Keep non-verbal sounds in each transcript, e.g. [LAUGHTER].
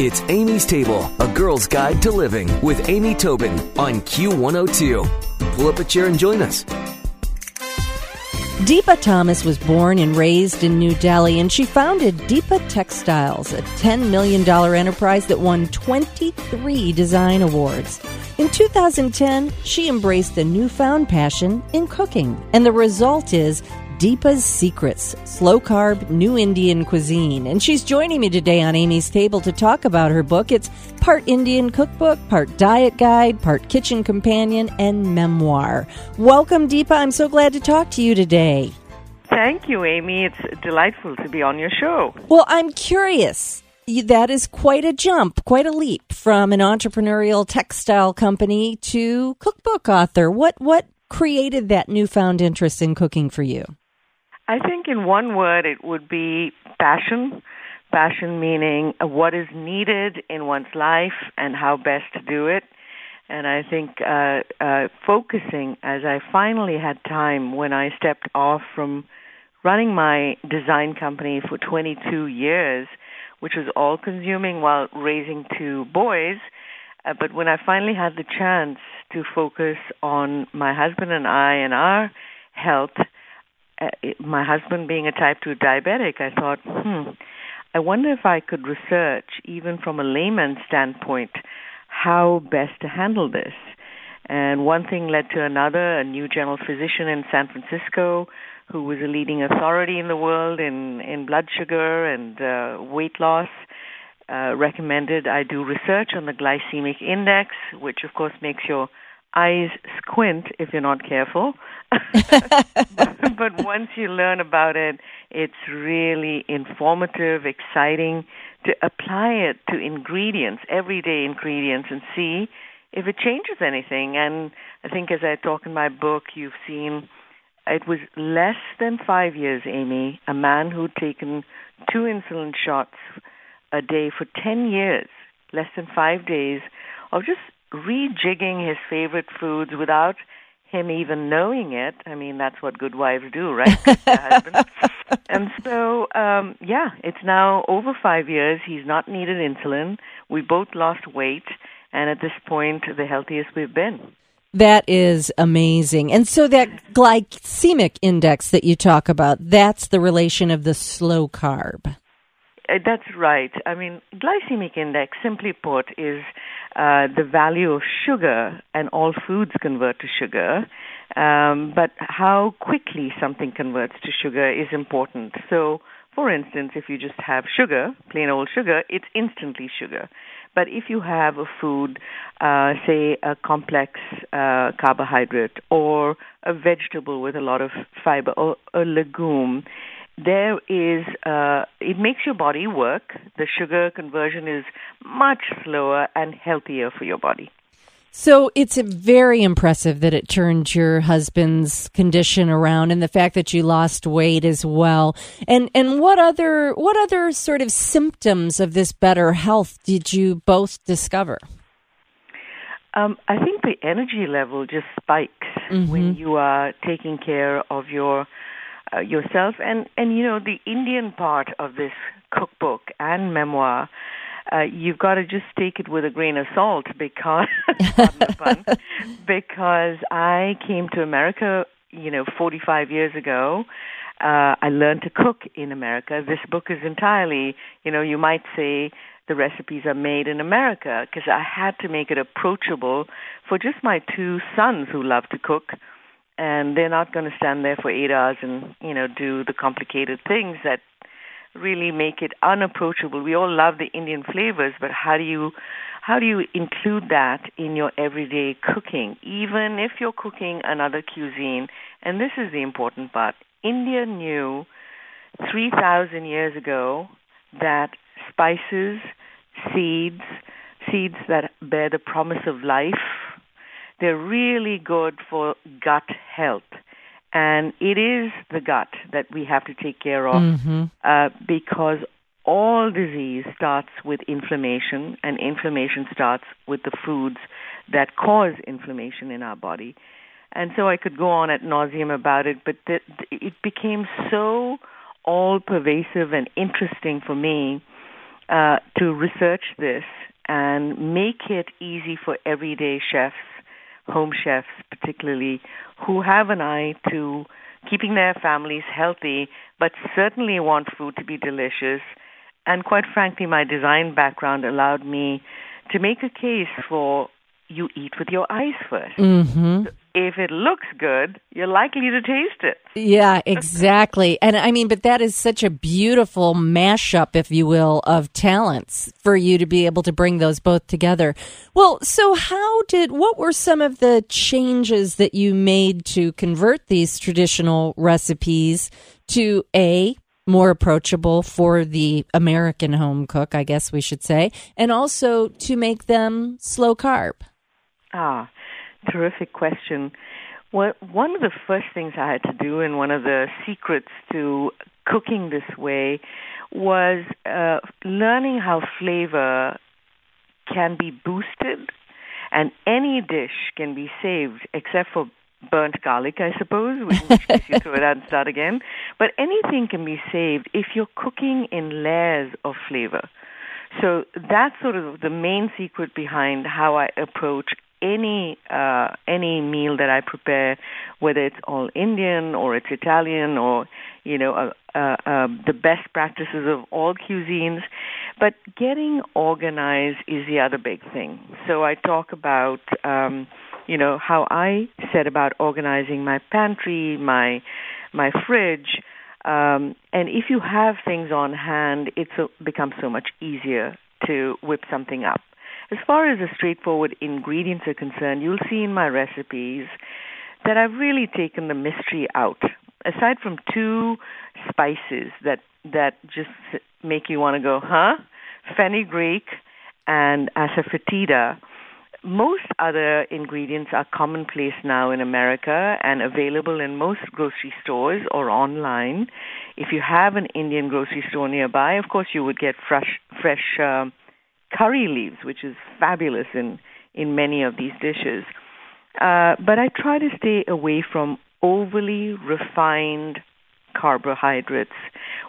It's Amy's Table, a girl's guide to living with Amy Tobin on Q102. Pull up a chair and join us. Deepa Thomas was born and raised in New Delhi, and she founded Deepa Textiles, a $10 million enterprise that won 23 design awards. In 2010, she embraced a newfound passion in cooking, and the result is Deepa's Secrets, slow carb, new Indian cuisine. And she's joining me today on Amy's Table to talk about her book. It's part Indian cookbook, part diet guide, part kitchen companion, and memoir. Welcome, Deepa. I'm so glad to talk to you today. Thank you, Amy. It's delightful to be on your show. Well, I'm curious. That is quite a jump, quite a leap from an entrepreneurial textile company to cookbook author. What what created that newfound interest in cooking for you? I think in one word it would be passion. Passion meaning what is needed in one's life and how best to do it. And I think uh, uh, focusing as I finally had time when I stepped off from running my design company for 22 years, which was all consuming while raising two boys. Uh, but when I finally had the chance to focus on my husband and I and our health, my husband being a type 2 diabetic, I thought, hmm, I wonder if I could research, even from a layman's standpoint, how best to handle this. And one thing led to another. A new general physician in San Francisco, who was a leading authority in the world in, in blood sugar and uh, weight loss, uh, recommended I do research on the glycemic index, which of course makes your eyes squint if you're not careful. [LAUGHS] [LAUGHS] but once you learn about it, it's really informative, exciting to apply it to ingredients, everyday ingredients, and see if it changes anything. And I think as I talk in my book, you've seen it was less than five years, Amy, a man who'd taken two insulin shots a day for 10 years, less than five days, of just rejigging his favorite foods without him even knowing it. I mean, that's what good wives do, right? [LAUGHS] and so, um, yeah, it's now over five years. He's not needed insulin. We both lost weight, and at this point, the healthiest we've been. That is amazing. And so that glycemic index that you talk about, that's the relation of the slow carb. Uh, that's right. I mean, glycemic index, simply put, is uh, the value of sugar, and all foods convert to sugar. Um, but how quickly something converts to sugar is important. So, for instance, if you just have sugar, plain old sugar, it's instantly sugar. But if you have a food, uh, say a complex uh, carbohydrate or a vegetable with a lot of fiber or a legume, there is uh, it makes your body work. The sugar conversion is much slower and healthier for your body. So it's very impressive that it turned your husband's condition around, and the fact that you lost weight as well. And and what other what other sort of symptoms of this better health did you both discover? Um, I think the energy level just spikes mm-hmm. when you are taking care of your uh, yourself. And and you know the Indian part of this cookbook and memoir. Uh, you've got to just take it with a grain of salt because [LAUGHS] fun, [LAUGHS] because I came to America, you know, 45 years ago. Uh, I learned to cook in America. This book is entirely, you know, you might say the recipes are made in America because I had to make it approachable for just my two sons who love to cook and they're not going to stand there for eight hours and you know do the complicated things that really make it unapproachable. We all love the Indian flavors, but how do you how do you include that in your everyday cooking, even if you're cooking another cuisine? And this is the important part. India knew 3,000 years ago that spices, seeds, seeds that bear the promise of life, they're really good for gut health. And it is the gut that we have to take care of mm-hmm. uh, because all disease starts with inflammation, and inflammation starts with the foods that cause inflammation in our body. And so I could go on at nauseum about it, but the, it became so all pervasive and interesting for me uh, to research this and make it easy for everyday chefs, home chefs particularly, who have an eye to keeping their families healthy, but certainly want food to be delicious. And quite frankly, my design background allowed me to make a case for you eat with your eyes 1st Mm-hmm. If it looks good, you're likely to taste it. Yeah, exactly. and I mean, but that is such a beautiful mashup, if you will, of talents for you to be able to bring those both together. Well, so how did, what were some of the changes that you made to convert these traditional recipes to A, more approachable for the American home cook, I guess we should say, and also to make them slow carb? Ah, terrific question. Well, one of the first things I had to do, and one of the secrets to cooking this way, was uh, learning how flavor can be boosted, and any dish can be saved except for burnt garlic, I suppose, which case [LAUGHS] you throw it out and start again. But anything can be saved if you're cooking in layers of flavor. So that's sort of the main secret behind how I approach any uh, any meal that I prepare, whether it's all Indian or it's Italian or you know uh, uh, uh, the best practices of all cuisines. But getting organized is the other big thing. So I talk about um, you know how I set about organizing my pantry, my my fridge. Um, and if you have things on hand, it becomes so much easier to whip something up. As far as the straightforward ingredients are concerned, you'll see in my recipes that I've really taken the mystery out. Aside from two spices that that just make you want to go, huh? Fenugreek and asafoetida. Most other ingredients are commonplace now in America and available in most grocery stores or online. If you have an Indian grocery store nearby, of course you would get fresh fresh uh, curry leaves, which is fabulous in in many of these dishes. Uh, but I try to stay away from overly refined carbohydrates.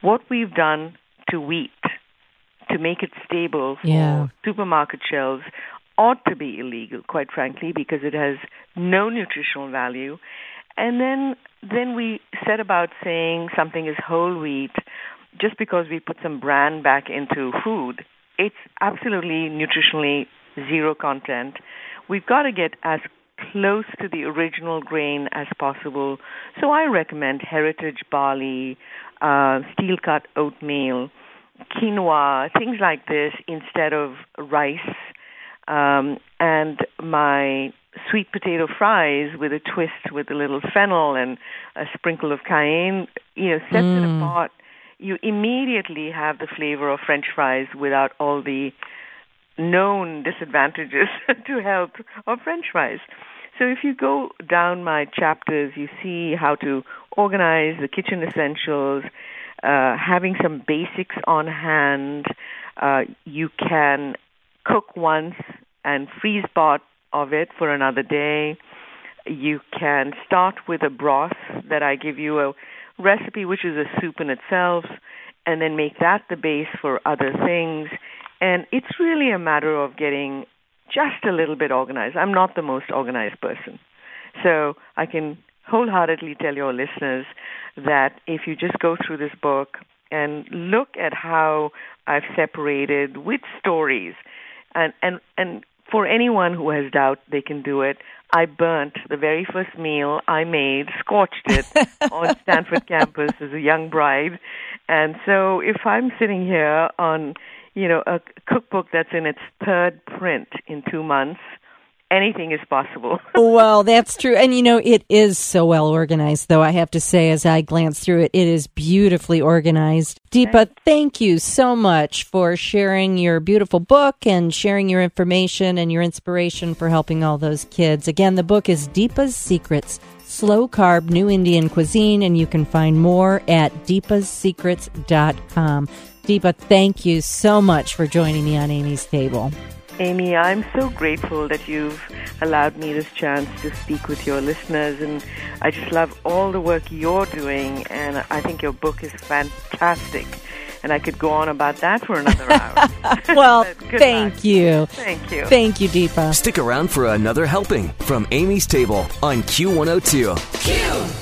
What we've done to wheat to make it stable for Yeah. supermarket shelves ought to be illegal, quite frankly, because it has no nutritional value. And then then we set about saying something is whole wheat just because we put some bran back into food. It's absolutely nutritionally zero content. We've got to get as close to the original grain as possible. So I recommend heritage barley, uh, steel cut oatmeal, quinoa, things like this instead of rice. Um, and my sweet potato fries with a twist with a little fennel and a sprinkle of cayenne, you know, sets it Mm. apart. You immediately have the flavor of French fries without all the known disadvantages [LAUGHS] to health of French fries. So if you go down my chapters, you see how to organize the kitchen essentials, uh, having some basics on hand. Uh, you can cook once and freeze pot of it for another day. You can start with a broth that I give you a recipe, which is a soup in itself, and then make that the base for other things. And it's really a matter of getting just a little bit organized. I'm not the most organized person. So I can wholeheartedly tell your listeners that if you just go through this book and look at how I've separated with stories and and and for anyone who has doubt they can do it. I burnt the very first meal i made scorched it [LAUGHS] on stanford campus as a young bride. And so if i'm sitting here on you know a cookbook that's in its third print in 2 months anything is possible [LAUGHS] well, that's true. And you know, it is so well organized, though, I have to say, as I glance through it, it is beautifully organized. Deepa, thank you so much for sharing your beautiful book and sharing your information and your inspiration for helping all those kids. Again, the book is Deepa's Secrets Slow Carb New Indian Cuisine, and you can find more at deepasecrets.com. Deepa, thank you so much for joining me on Amy's Table. Amy, I'm so grateful that you've allowed me this chance to speak with your listeners, and I just love all the work you're doing, and I think your book is fantastic. and I could go on about that for another [LAUGHS] hour. [LAUGHS] [LAUGHS] well, thank luck. you. Thank you. Thank you, Deepa. Stick around for another helping from Amy's Table on Q102. It's